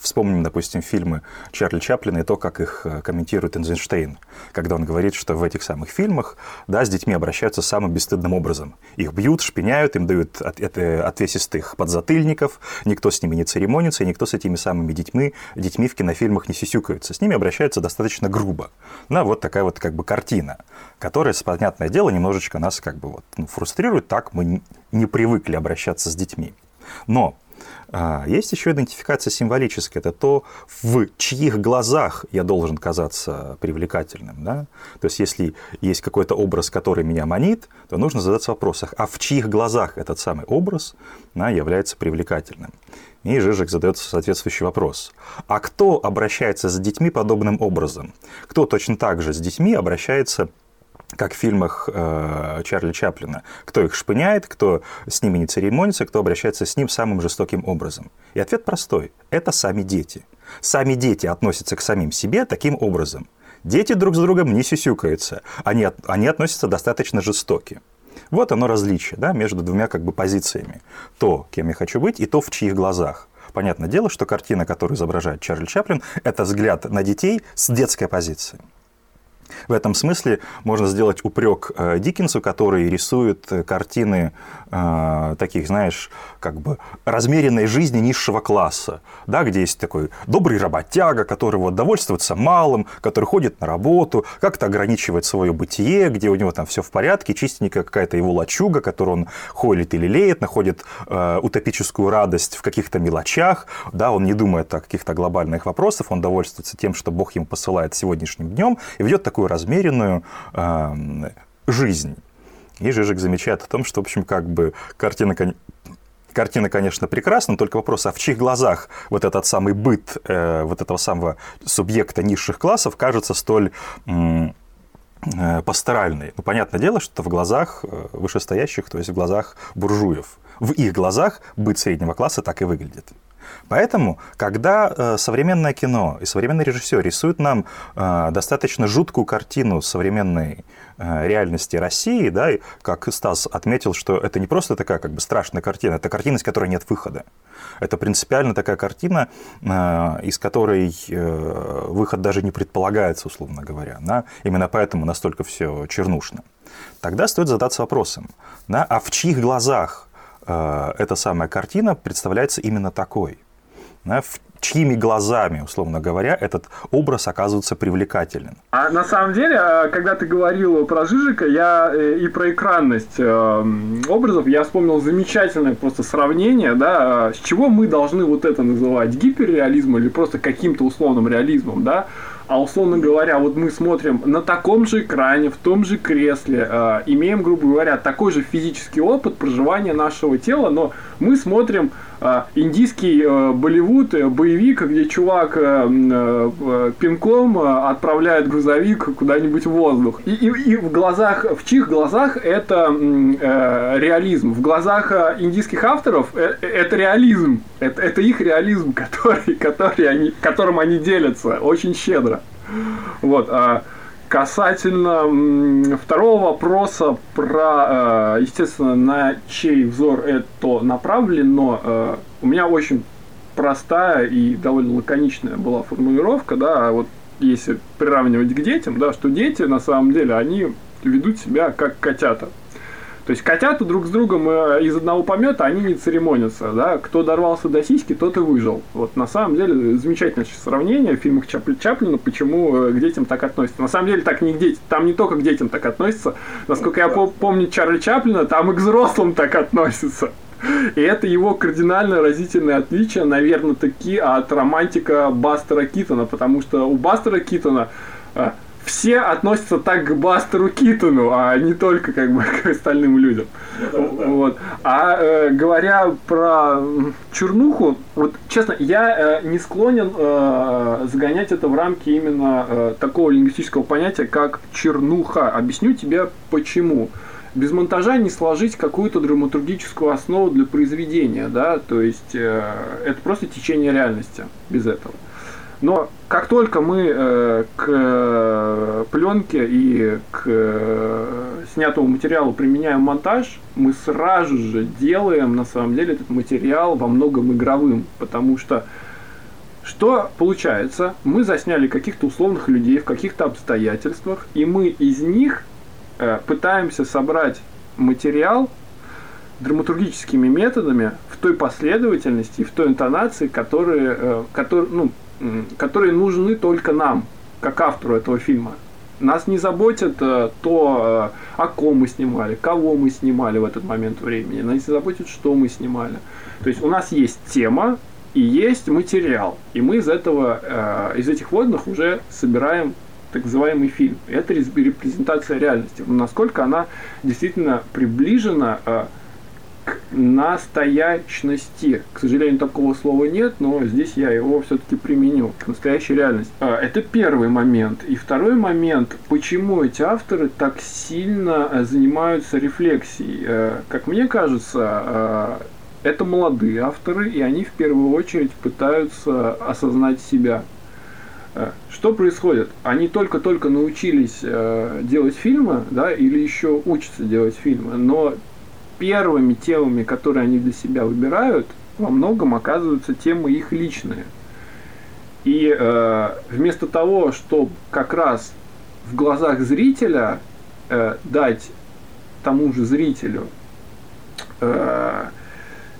вспомним, допустим, фильмы Чарли Чаплина и то, как их э, комментирует Эйнштейн, когда он говорит, что в этих самых фильмах да, с детьми обращаются самым бесстыдным образом. Их бьют, шпиняют, им дают от, это, отвесистых подзатыльников, никто с ними не церемонится, и никто с этими самыми детьми, детьми в кинофильмах не сисюкается. С ними обращаются достаточно грубо. Ну, вот такая вот как бы картина, которая, понятное дело, немножечко нас как бы вот, ну, фрустрирует, так мы не привыкли обращаться с детьми. Но есть еще идентификация символическая. Это то, в чьих глазах я должен казаться привлекательным. Да? То есть, если есть какой-то образ, который меня манит, то нужно задаться вопросом, а в чьих глазах этот самый образ да, является привлекательным? И Жижик задает соответствующий вопрос. А кто обращается с детьми подобным образом? Кто точно так же с детьми обращается как в фильмах э, Чарли Чаплина. Кто их шпыняет, кто с ними не церемонится, кто обращается с ним самым жестоким образом. И ответ простой. Это сами дети. Сами дети относятся к самим себе таким образом. Дети друг с другом не сюсюкаются. Они, они относятся достаточно жестоки. Вот оно различие да, между двумя как бы позициями. То, кем я хочу быть, и то, в чьих глазах. Понятное дело, что картина, которую изображает Чарли Чаплин, это взгляд на детей с детской позиции. В этом смысле можно сделать упрек э, Диккенсу, который рисует э, картины э, таких, знаешь, как бы размеренной жизни низшего класса, да, где есть такой добрый работяга, который вот довольствуется малым, который ходит на работу, как-то ограничивает свое бытие, где у него там все в порядке, чистенькая какая-то его лачуга, которую он холит или леет, находит э, утопическую радость в каких-то мелочах, да, он не думает о каких-то глобальных вопросах, он довольствуется тем, что Бог ему посылает сегодняшним днем, и ведет такую размеренную э, жизнь. И Жижик замечает о том, что, в общем, как бы картина, картина, конечно, прекрасна, только вопрос, а в чьих глазах вот этот самый быт э, вот этого самого субъекта низших классов кажется столь э, пасторальный? Ну, понятное дело, что в глазах э, вышестоящих, то есть в глазах буржуев. В их глазах быт среднего класса так и выглядит. Поэтому, когда э, современное кино и современный режиссер рисует нам э, достаточно жуткую картину современной э, реальности России, да, и как Стас отметил, что это не просто такая как бы страшная картина, это картина, из которой нет выхода. Это принципиально такая картина, из которой выход даже не предполагается, условно говоря. Да? Именно поэтому настолько все чернушно. Тогда стоит задаться вопросом, да, а в чьих глазах эта самая картина представляется именно такой? Да, в чьими глазами, условно говоря, этот образ оказывается привлекателен. А на самом деле, э, когда ты говорил про Жижика, я э, и про экранность э, образов, я вспомнил замечательное просто сравнение, да, с чего мы должны вот это называть, гиперреализмом или просто каким-то условным реализмом, да, а условно говоря, вот мы смотрим на таком же экране, в том же кресле, э, имеем, грубо говоря, такой же физический опыт проживания нашего тела, но мы смотрим индийский э, Болливуд, э, боевик, где чувак э, пинком отправляет грузовик куда-нибудь в воздух. И, и, и в глазах, в чьих глазах это реализм? В глазах индийских авторов это реализм. Это, это их реализм, который, который они, которым они делятся очень щедро. Вот. А касательно второго вопроса про, э, естественно, на чей взор это направлено, э, у меня очень простая и довольно лаконичная была формулировка, да, вот если приравнивать к детям, да, что дети на самом деле, они ведут себя как котята. То есть котята друг с другом э, из одного помета, они не церемонятся, да, кто дорвался до сиськи, тот и выжил. Вот на самом деле замечательное сравнение в фильмах Чапли, Чаплина, почему э, к детям так относятся. На самом деле так не к детям, там не только к детям так относятся. Насколько я помню Чарли Чаплина, там и к взрослым так относятся. И это его кардинально разительное отличие, наверное, таки от романтика Бастера Китона, потому что у Бастера Китона э, все относятся так к Бастеру Китону, а не только как бы к остальным людям. Вот. А э, говоря про чернуху, вот честно, я э, не склонен э, загонять это в рамки именно э, такого лингвистического понятия, как чернуха. Объясню тебе почему без монтажа не сложить какую-то драматургическую основу для произведения, да, то есть э, это просто течение реальности без этого. Но как только мы э, к э, пленке и к э, снятому материалу применяем монтаж, мы сразу же делаем на самом деле этот материал во многом игровым, потому что что получается? Мы засняли каких-то условных людей в каких-то обстоятельствах, и мы из них пытаемся собрать материал драматургическими методами в той последовательности в той интонации, которые, которые ну, которые нужны только нам, как автору этого фильма. Нас не заботит э, то, э, о ком мы снимали, кого мы снимали в этот момент времени. Нас не заботит, что мы снимали. То есть у нас есть тема и есть материал. И мы из этого, э, из этих водных уже собираем так называемый фильм. Это репрезентация реальности. Насколько она действительно приближена настоящности. К сожалению, такого слова нет, но здесь я его все-таки применю к настоящей реальности. А, это первый момент. И второй момент, почему эти авторы так сильно э, занимаются рефлексией. Э, как мне кажется, э, это молодые авторы, и они в первую очередь пытаются осознать себя. Что происходит? Они только-только научились делать фильмы, да, или еще учатся делать фильмы, но первыми темами, которые они для себя выбирают, во многом оказываются темы их личные. И э, вместо того, чтобы как раз в глазах зрителя э, дать тому же зрителю э,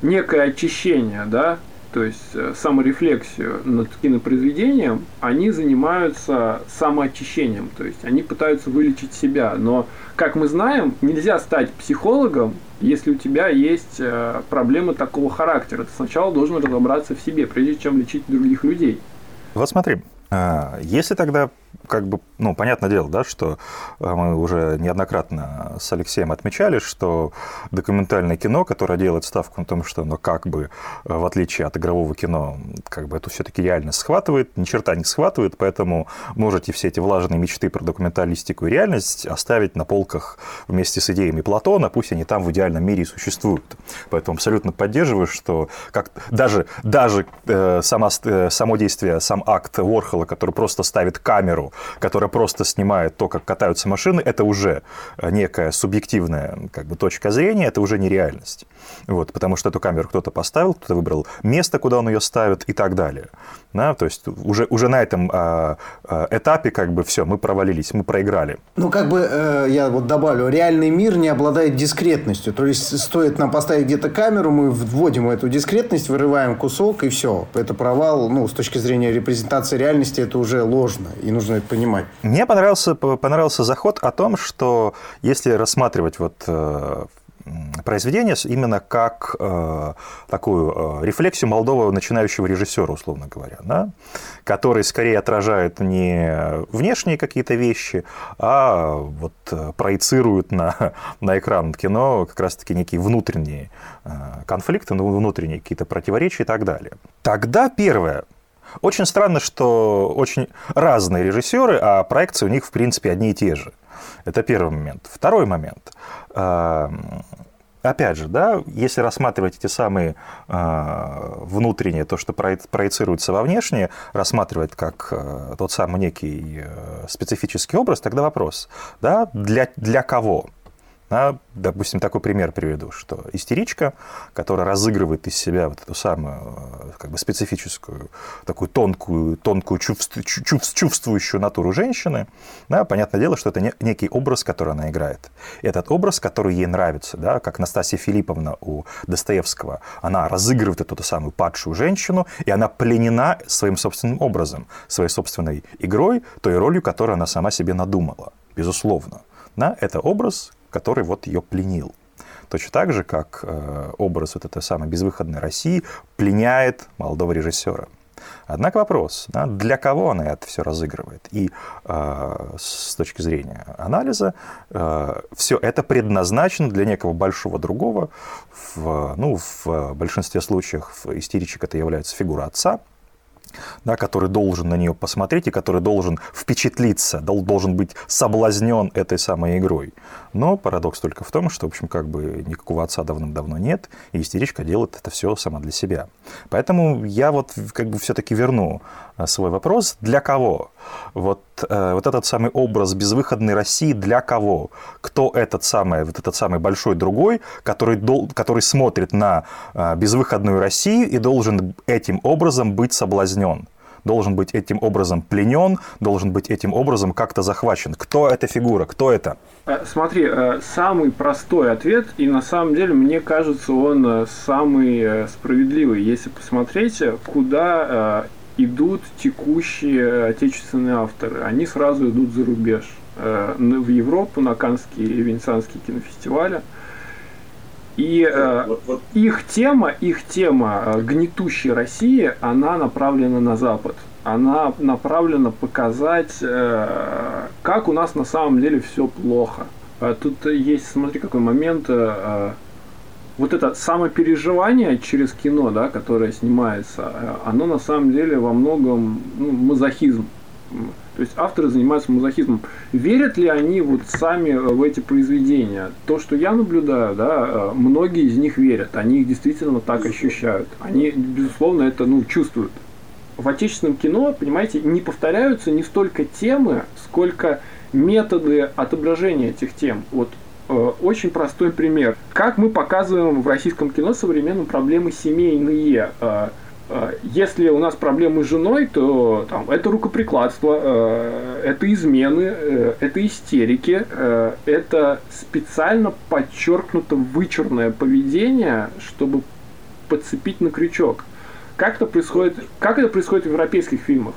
некое очищение, да, то есть э, саморефлексию над кинопроизведением, они занимаются самоочищением, то есть они пытаются вылечить себя. Но, как мы знаем, нельзя стать психологом, если у тебя есть э, проблемы такого характера. Ты сначала должен разобраться в себе, прежде чем лечить других людей. Вот смотри, а, если тогда как бы, ну, понятное дело, да, что э, мы уже неоднократно с Алексеем отмечали, что документальное кино, которое делает ставку на том, что оно как бы, э, в отличие от игрового кино, как бы это все-таки реальность схватывает, ни черта не схватывает, поэтому можете все эти влажные мечты про документалистику и реальность оставить на полках вместе с идеями Платона, пусть они там в идеальном мире и существуют. Поэтому абсолютно поддерживаю, что как даже, даже э, сама, э, само действие, сам акт Уорхола, который просто ставит камеру которая просто снимает то, как катаются машины, это уже некая субъективная как бы, точка зрения, это уже не реальность. Вот, потому что эту камеру кто-то поставил, кто-то выбрал место, куда он ее ставит и так далее. Да, то есть уже, уже на этом э, этапе как бы все, мы провалились, мы проиграли. Ну, как бы э, я вот добавлю, реальный мир не обладает дискретностью. То есть стоит нам поставить где-то камеру, мы вводим эту дискретность, вырываем кусок и все. Это провал, ну, с точки зрения репрезентации реальности, это уже ложно. И нужно это понимать. Мне понравился, понравился заход о том, что если рассматривать вот э, произведение именно как э, такую э, рефлексию молодого начинающего режиссера, условно говоря, да, который скорее отражает не внешние какие-то вещи, а вот э, проецирует на, на экран кино как раз-таки некие внутренние конфликты, ну, внутренние какие-то противоречия и так далее. Тогда первое, очень странно, что очень разные режиссеры, а проекции у них, в принципе, одни и те же. Это первый момент. Второй момент. Эм, опять же, да, если рассматривать эти самые э, внутренние, то, что проецируется во внешнее, рассматривать как э, тот самый некий э, специфический образ, тогда вопрос, да, для, для кого? Да, допустим, такой пример приведу, что истеричка, которая разыгрывает из себя вот эту самую э, как бы специфическую, такую тонкую, тонкую чувств, чувств, чувствующую натуру женщины, да, понятное дело, что это не, некий образ, который она играет. Этот образ, который ей нравится, да, как Настасья Филипповна у Достоевского, она разыгрывает эту самую падшую женщину, и она пленена своим собственным образом, своей собственной игрой, той ролью, которую она сама себе надумала, безусловно. Да, это образ, который вот ее пленил. Точно так же, как э, образ вот этой самой безвыходной России пленяет молодого режиссера. Однако вопрос, да, для кого она это все разыгрывает? И э, с точки зрения анализа, э, все это предназначено для некого большого другого. В, ну, в большинстве случаев истеричек это является фигура отца, да, который должен на нее посмотреть и который должен впечатлиться, должен быть соблазнен этой самой игрой. Но парадокс только в том, что, в общем, как бы никакого отца давным-давно нет, и истеричка делает это все сама для себя. Поэтому я вот как бы все-таки верну э, свой вопрос. Для кого? Вот, э, вот этот самый образ безвыходной России для кого? Кто этот самый, вот этот самый большой другой, который, который смотрит на э, безвыходную Россию и должен этим образом быть соблазнен? Должен быть этим образом пленен, должен быть этим образом как-то захвачен. Кто эта фигура? Кто это? Э, смотри, э, самый простой ответ, и на самом деле, мне кажется, он э, самый справедливый. Если посмотреть, куда идут текущие отечественные авторы, они сразу идут за рубеж. В Европу, на Канские и Венецианские кинофестивали – и э, вот, вот. их тема, их тема э, гнетущей России, она направлена на Запад. Она направлена показать, э, как у нас на самом деле все плохо. Э, тут есть, смотри, какой момент. Э, вот это самопереживание через кино, да, которое снимается, э, оно на самом деле во многом ну, мазохизм. То есть авторы занимаются мазохизмом. Верят ли они вот сами в эти произведения? То, что я наблюдаю, да, э, многие из них верят. Они их действительно так ощущают. Они, безусловно, это ну, чувствуют. В отечественном кино, понимаете, не повторяются не столько темы, сколько методы отображения этих тем. Вот э, очень простой пример. Как мы показываем в российском кино современные проблемы семейные? Э, Э, если у нас проблемы с женой, то там, это рукоприкладство, э, это измены, э, это истерики, это специально подчеркнуто вычурное поведение, чтобы подцепить на крючок. Как это происходит, как это происходит в европейских фильмах?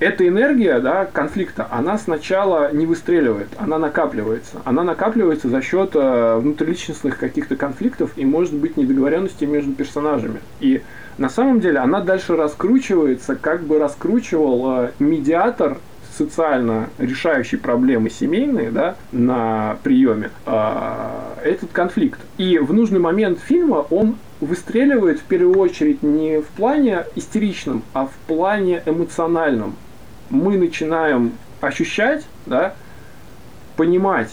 Эта энергия да, конфликта, она сначала не выстреливает, она накапливается. Она накапливается за счет э, внутриличностных каких-то конфликтов и, может быть, недоговоренностей между персонажами. И на самом деле она дальше раскручивается, как бы раскручивал э, медиатор социально решающий проблемы семейные да, на приеме э, этот конфликт. И в нужный момент фильма он выстреливает в первую очередь не в плане истеричном, а в плане эмоциональном мы начинаем ощущать, да, понимать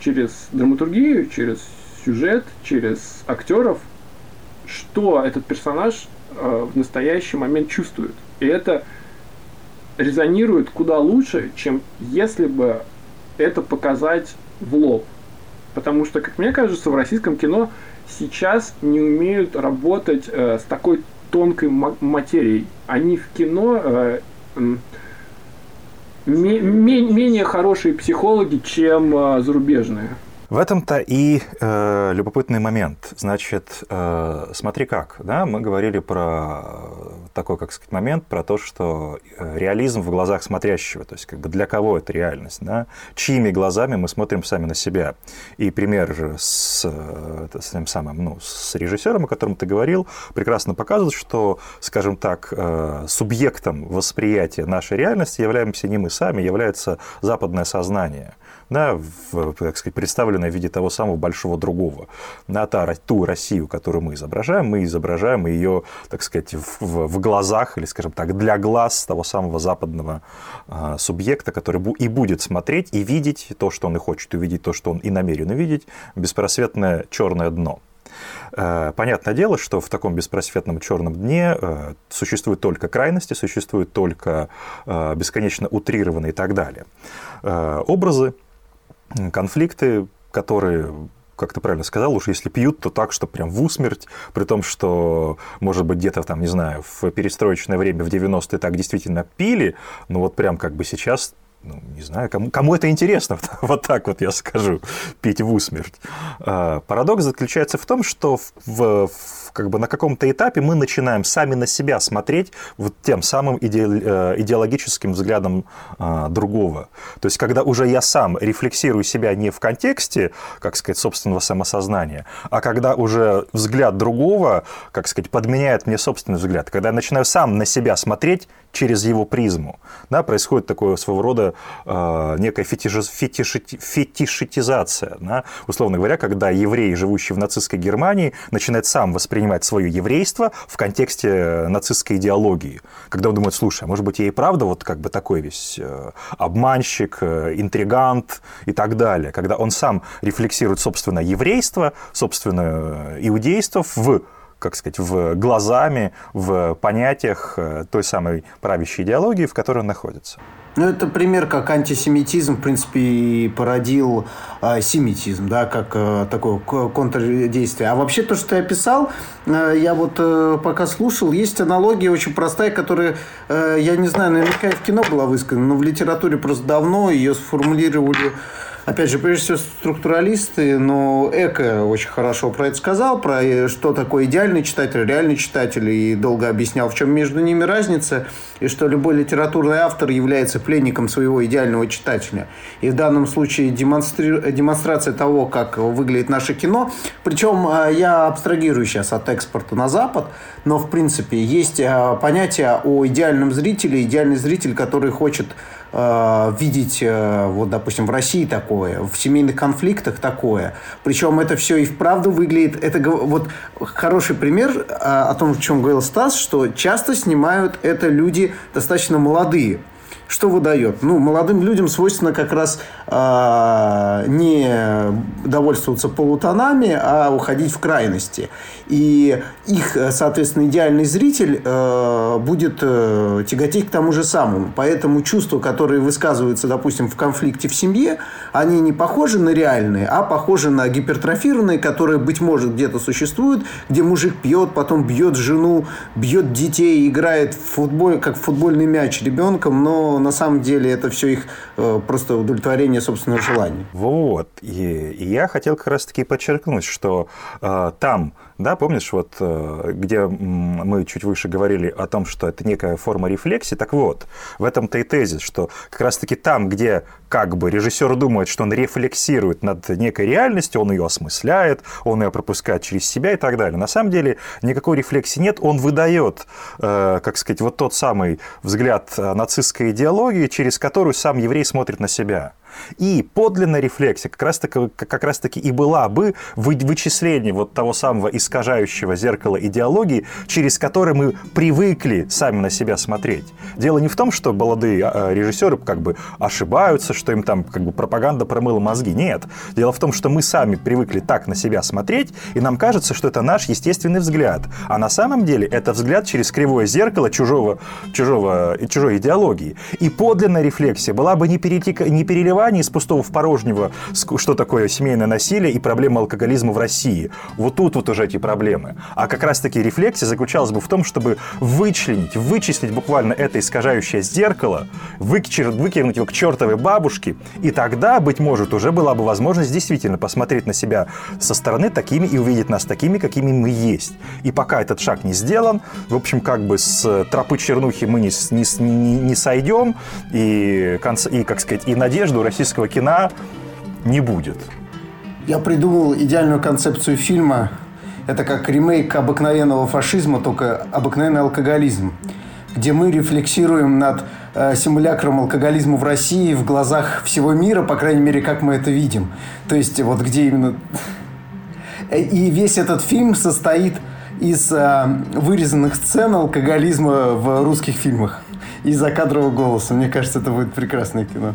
через драматургию, через сюжет, через актеров, что этот персонаж э, в настоящий момент чувствует. И это резонирует куда лучше, чем если бы это показать в лоб. Потому что, как мне кажется, в российском кино сейчас не умеют работать э, с такой тонкой материей. Они в кино э, менее хорошие психологи, чем а, зарубежные. В этом-то и э, любопытный момент. Значит, э, смотри как, да, мы говорили про такой, как сказать, момент, про то, что э, реализм в глазах смотрящего, то есть как бы для кого это реальность, да, чьими глазами мы смотрим сами на себя. И пример с, э, с тем самым, ну, с режиссером, о котором ты говорил, прекрасно показывает, что, скажем так, э, субъектом восприятия нашей реальности являемся не мы сами, является западное сознание да, в, так сказать, представленная в виде того самого большого другого. На та, ту Россию, которую мы изображаем, мы изображаем ее, так сказать, в, в, глазах, или, скажем так, для глаз того самого западного э, субъекта, который и будет смотреть и видеть то, что он и хочет увидеть, то, что он и намерен увидеть, беспросветное черное дно. А, понятное дело, что в таком беспросветном черном дне э, существуют только крайности, существуют только э, бесконечно утрированные и так далее. Образы, конфликты, которые как ты правильно сказал, уж если пьют, то так, что прям в усмерть, при том, что, может быть, где-то там, не знаю, в перестроечное время, в 90-е так действительно пили, но вот прям как бы сейчас ну, не знаю, кому, кому это интересно, вот так вот я скажу, пить в усмерть. А, парадокс заключается в том, что в, в, как бы на каком-то этапе мы начинаем сами на себя смотреть вот тем самым иде, э, идеологическим взглядом а, другого. То есть, когда уже я сам рефлексирую себя не в контексте, как сказать, собственного самосознания, а когда уже взгляд другого, как сказать, подменяет мне собственный взгляд, когда я начинаю сам на себя смотреть через его призму, да, происходит такое своего рода э, некая фетиш, фетиш, фетишитизация. Да? Условно говоря, когда еврей, живущий в нацистской Германии, начинает сам воспринимать свое еврейство в контексте нацистской идеологии. Когда он думает, слушай, а может быть, я и правда вот как бы такой весь э, обманщик, э, интригант и так далее. Когда он сам рефлексирует собственное еврейство, собственное иудейство в как сказать, в глазами, в понятиях э, той самой правящей идеологии, в которой он находится. Ну, это пример, как антисемитизм, в принципе, и породил э, семитизм, да, как э, такое контрдействие. А вообще то, что ты описал, э, я вот э, пока слушал, есть аналогия очень простая, которая, э, я не знаю, наверняка и в кино была высказана, но в литературе просто давно ее сформулировали опять же, прежде всего, структуралисты, но Эко очень хорошо про это сказал, про э, что такое идеальный читатель, реальный читатель, и долго объяснял, в чем между ними разница, и что любой литературный автор является пленником своего идеального читателя. И в данном случае демонстри... демонстрация того, как выглядит наше кино, причем э, я абстрагирую сейчас от экспорта на Запад, но, в принципе, есть э, понятие о идеальном зрителе, идеальный зритель, который хочет э, видеть, э, вот, допустим, в России такое, в семейных конфликтах такое. Причем это все и вправду выглядит... Это вот хороший пример э, о том, о чем говорил Стас, что часто снимают это люди достаточно молодые. Что выдает? Ну, молодым людям свойственно как раз э, не довольствоваться полутонами, а уходить в крайности. И их, соответственно, идеальный зритель э, будет э, тяготеть к тому же самому. Поэтому чувства, которые высказываются, допустим, в конфликте в семье, они не похожи на реальные, а похожи на гипертрофированные, которые, быть может, где-то существуют, где мужик пьет, потом бьет жену, бьет детей, играет в футбол, как в футбольный мяч ребенком, но на самом деле это все их э, просто удовлетворение собственного желания. Вот. И, я хотел как раз-таки подчеркнуть, что э, там, да, помнишь, вот э, где мы чуть выше говорили о том, что это некая форма рефлексии, так вот, в этом-то и тезис, что как раз-таки там, где как бы режиссер думает, что он рефлексирует над некой реальностью, он ее осмысляет, он ее пропускает через себя и так далее. На самом деле никакой рефлексии нет, он выдает, э, как сказать, вот тот самый взгляд э, нацистской идеологии, через которую сам еврей смотрит на себя. И подлинная рефлексия как раз-таки, как раз таки и была бы вычисление вот того самого искажающего зеркала идеологии, через которое мы привыкли сами на себя смотреть. Дело не в том, что молодые а, режиссеры как бы ошибаются, что им там как бы пропаганда промыла мозги. Нет. Дело в том, что мы сами привыкли так на себя смотреть, и нам кажется, что это наш естественный взгляд. А на самом деле это взгляд через кривое зеркало чужого, чужого, чужой идеологии. И подлинная рефлексия была бы не, перетек... не переливание переливание из пустого в порожнего, что такое семейное насилие и проблема алкоголизма в России. Вот тут вот уже эти проблемы. А как раз-таки рефлексия заключалась бы в том, чтобы вычленить, вычислить буквально это искажающее зеркало, выкинуть его к чертовой бабушке, и тогда, быть может, уже была бы возможность действительно посмотреть на себя со стороны такими и увидеть нас такими, какими мы есть. И пока этот шаг не сделан, в общем, как бы с тропы чернухи мы не, не, не, не сойдем, и, и, как сказать, и надежду российского кино не будет. Я придумал идеальную концепцию фильма. Это как ремейк обыкновенного фашизма, только обыкновенный алкоголизм, где мы рефлексируем над э, симулякром алкоголизма в России в глазах всего мира, по крайней мере, как мы это видим. То есть вот где именно... И весь этот фильм состоит из э, вырезанных сцен алкоголизма в русских фильмах и закадрового голоса. Мне кажется, это будет прекрасное кино.